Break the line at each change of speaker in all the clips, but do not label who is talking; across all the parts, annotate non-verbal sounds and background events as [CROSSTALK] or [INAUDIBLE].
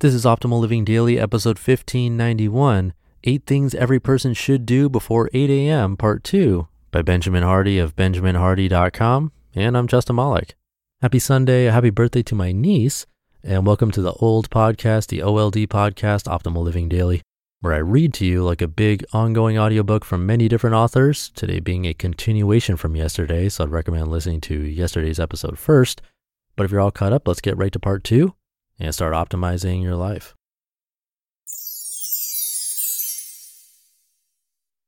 This is Optimal Living Daily, episode 1591 Eight Things Every Person Should Do Before 8 a.m., Part 2, by Benjamin Hardy of BenjaminHardy.com. And I'm Justin Malik. Happy Sunday, happy birthday to my niece, and welcome to the old podcast, the OLD podcast, Optimal Living Daily, where I read to you like a big ongoing audiobook from many different authors, today being a continuation from yesterday, so I'd recommend listening to yesterday's episode first. But if you're all caught up, let's get right to part two and start optimizing your life.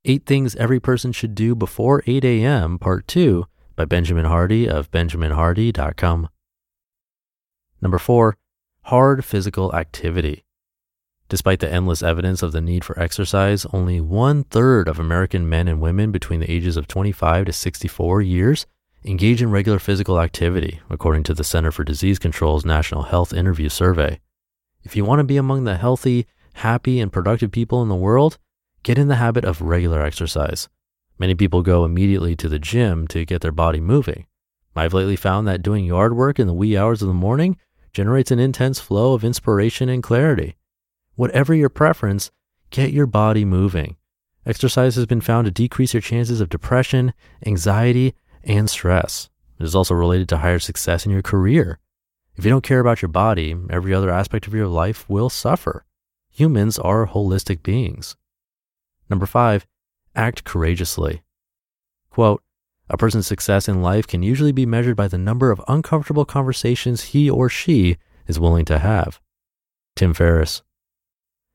Eight Things Every Person Should Do Before 8 a.m., Part 2 by Benjamin Hardy of BenjaminHardy.com. Number four, hard physical activity. Despite the endless evidence of the need for exercise, only one third of American men and women between the ages of 25 to 64 years engage in regular physical activity, according to the Center for Disease Control's National Health Interview Survey. If you want to be among the healthy, happy, and productive people in the world, get in the habit of regular exercise. Many people go immediately to the gym to get their body moving. I've lately found that doing yard work in the wee hours of the morning generates an intense flow of inspiration and clarity. Whatever your preference, get your body moving. Exercise has been found to decrease your chances of depression, anxiety, and stress. It is also related to higher success in your career. If you don't care about your body, every other aspect of your life will suffer. Humans are holistic beings. Number five, act courageously. Quote, a person's success in life can usually be measured by the number of uncomfortable conversations he or she is willing to have. Tim Ferriss.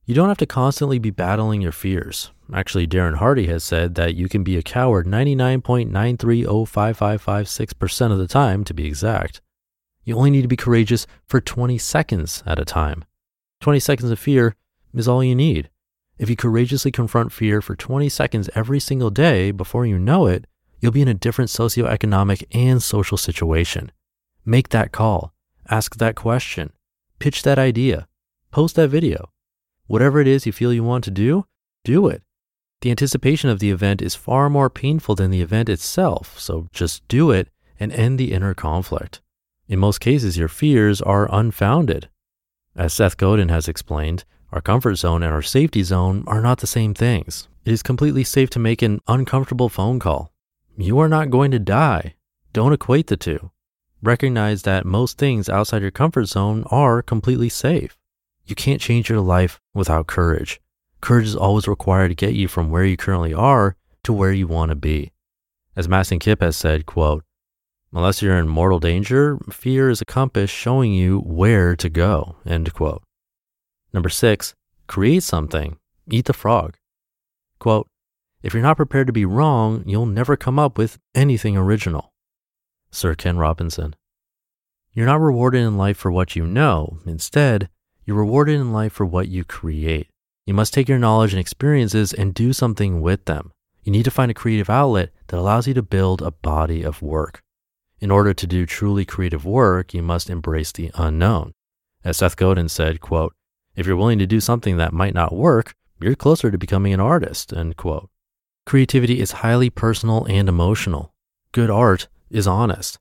You don't have to constantly be battling your fears. Actually, Darren Hardy has said that you can be a coward 99.9305556% of the time, to be exact. You only need to be courageous for 20 seconds at a time. 20 seconds of fear is all you need. If you courageously confront fear for 20 seconds every single day before you know it, you'll be in a different socioeconomic and social situation. Make that call, ask that question, pitch that idea, post that video. Whatever it is you feel you want to do, do it. The anticipation of the event is far more painful than the event itself, so just do it and end the inner conflict. In most cases, your fears are unfounded. As Seth Godin has explained, our comfort zone and our safety zone are not the same things. It is completely safe to make an uncomfortable phone call. You are not going to die. Don't equate the two. Recognize that most things outside your comfort zone are completely safe. You can't change your life without courage. Courage is always required to get you from where you currently are to where you want to be. As Mastin Kipp has said, quote, unless you're in mortal danger, fear is a compass showing you where to go, end quote. Number six, create something. Eat the frog. Quote, if you're not prepared to be wrong, you'll never come up with anything original. Sir Ken Robinson. You're not rewarded in life for what you know. Instead, you're rewarded in life for what you create. You must take your knowledge and experiences and do something with them. You need to find a creative outlet that allows you to build a body of work. In order to do truly creative work, you must embrace the unknown. As Seth Godin said, quote, if you're willing to do something that might not work, you're closer to becoming an artist, end quote. Creativity is highly personal and emotional. Good art is honest.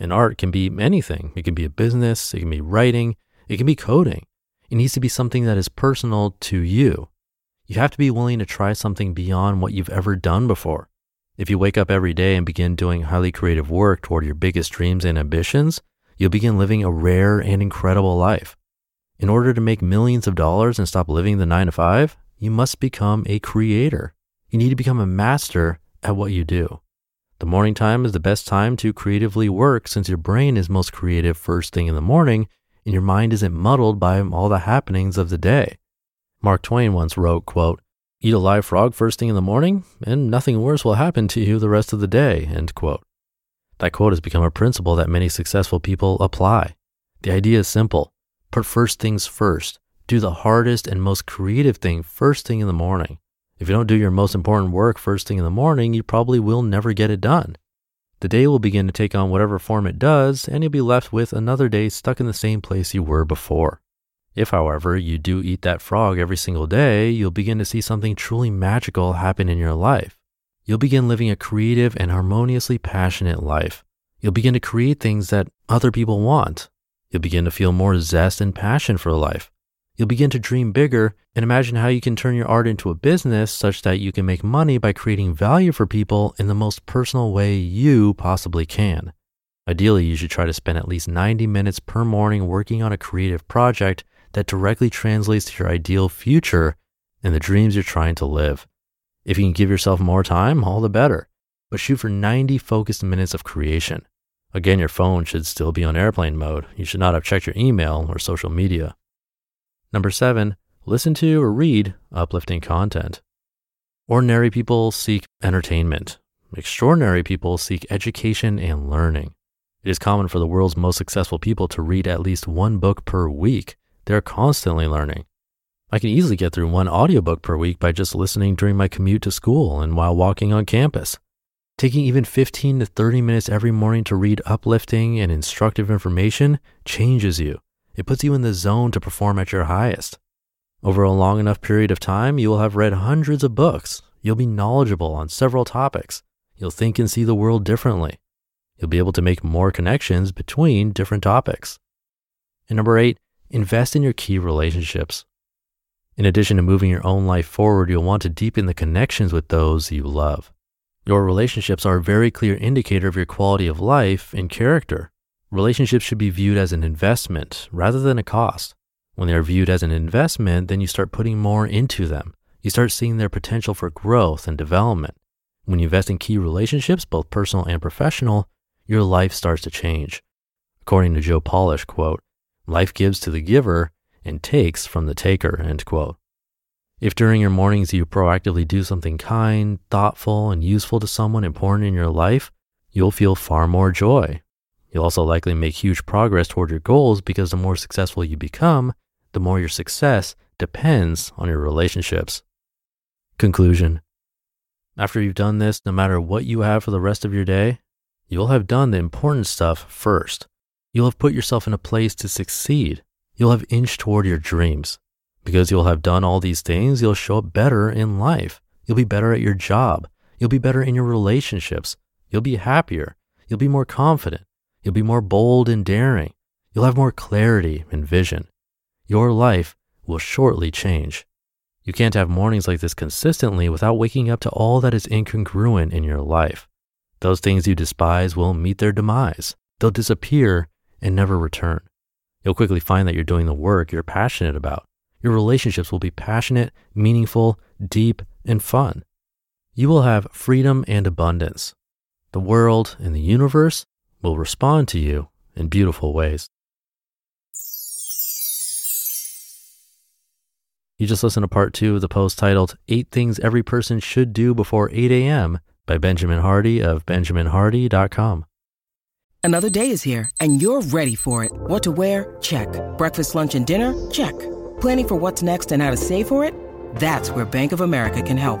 And art can be anything. It can be a business, it can be writing, it can be coding. It needs to be something that is personal to you. You have to be willing to try something beyond what you've ever done before. If you wake up every day and begin doing highly creative work toward your biggest dreams and ambitions, you'll begin living a rare and incredible life. In order to make millions of dollars and stop living the nine to five, you must become a creator. You need to become a master at what you do. The morning time is the best time to creatively work since your brain is most creative first thing in the morning and your mind isn't muddled by all the happenings of the day. Mark Twain once wrote, quote, Eat a live frog first thing in the morning, and nothing worse will happen to you the rest of the day, end quote. That quote has become a principle that many successful people apply. The idea is simple. Put first things first. Do the hardest and most creative thing first thing in the morning. If you don't do your most important work first thing in the morning, you probably will never get it done. The day will begin to take on whatever form it does, and you'll be left with another day stuck in the same place you were before. If, however, you do eat that frog every single day, you'll begin to see something truly magical happen in your life. You'll begin living a creative and harmoniously passionate life. You'll begin to create things that other people want. You'll begin to feel more zest and passion for life. You'll begin to dream bigger and imagine how you can turn your art into a business such that you can make money by creating value for people in the most personal way you possibly can. Ideally, you should try to spend at least 90 minutes per morning working on a creative project that directly translates to your ideal future and the dreams you're trying to live. If you can give yourself more time, all the better, but shoot for 90 focused minutes of creation. Again, your phone should still be on airplane mode. You should not have checked your email or social media. Number seven, listen to or read uplifting content. Ordinary people seek entertainment. Extraordinary people seek education and learning. It is common for the world's most successful people to read at least one book per week. They're constantly learning. I can easily get through one audiobook per week by just listening during my commute to school and while walking on campus. Taking even 15 to 30 minutes every morning to read uplifting and instructive information changes you. It puts you in the zone to perform at your highest. Over a long enough period of time, you will have read hundreds of books. You'll be knowledgeable on several topics. You'll think and see the world differently. You'll be able to make more connections between different topics. And number eight, invest in your key relationships. In addition to moving your own life forward, you'll want to deepen the connections with those you love. Your relationships are a very clear indicator of your quality of life and character. Relationships should be viewed as an investment rather than a cost. When they are viewed as an investment, then you start putting more into them. You start seeing their potential for growth and development. When you invest in key relationships, both personal and professional, your life starts to change. According to Joe Polish, quote, life gives to the giver and takes from the taker, end quote. If during your mornings you proactively do something kind, thoughtful, and useful to someone important in your life, you'll feel far more joy. You'll also likely make huge progress toward your goals because the more successful you become, the more your success depends on your relationships. Conclusion After you've done this, no matter what you have for the rest of your day, you'll have done the important stuff first. You'll have put yourself in a place to succeed. You'll have inched toward your dreams. Because you'll have done all these things, you'll show up better in life. You'll be better at your job. You'll be better in your relationships. You'll be happier. You'll be more confident. You'll be more bold and daring. You'll have more clarity and vision. Your life will shortly change. You can't have mornings like this consistently without waking up to all that is incongruent in your life. Those things you despise will meet their demise. They'll disappear and never return. You'll quickly find that you're doing the work you're passionate about. Your relationships will be passionate, meaningful, deep, and fun. You will have freedom and abundance. The world and the universe will respond to you in beautiful ways. You just listened to part two of the post titled Eight Things Every Person Should Do Before 8 a.m. by Benjamin Hardy of BenjaminHardy.com.
Another day is here and you're ready for it. What to wear? Check. Breakfast, lunch, and dinner? Check. Planning for what's next and how to save for it? That's where Bank of America can help.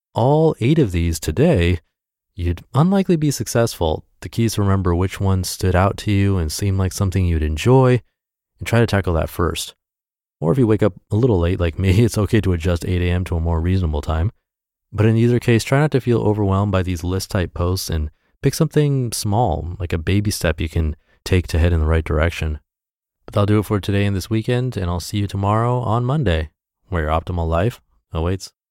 all eight of these today, you'd unlikely be successful. The key is to remember which one stood out to you and seemed like something you'd enjoy and try to tackle that first. Or if you wake up a little late like [LAUGHS] me, it's okay to adjust 8 a.m. to a more reasonable time. But in either case, try not to feel overwhelmed by these list type posts and pick something small, like a baby step you can take to head in the right direction. But that'll do it for today and this weekend, and I'll see you tomorrow on Monday, where your optimal life awaits.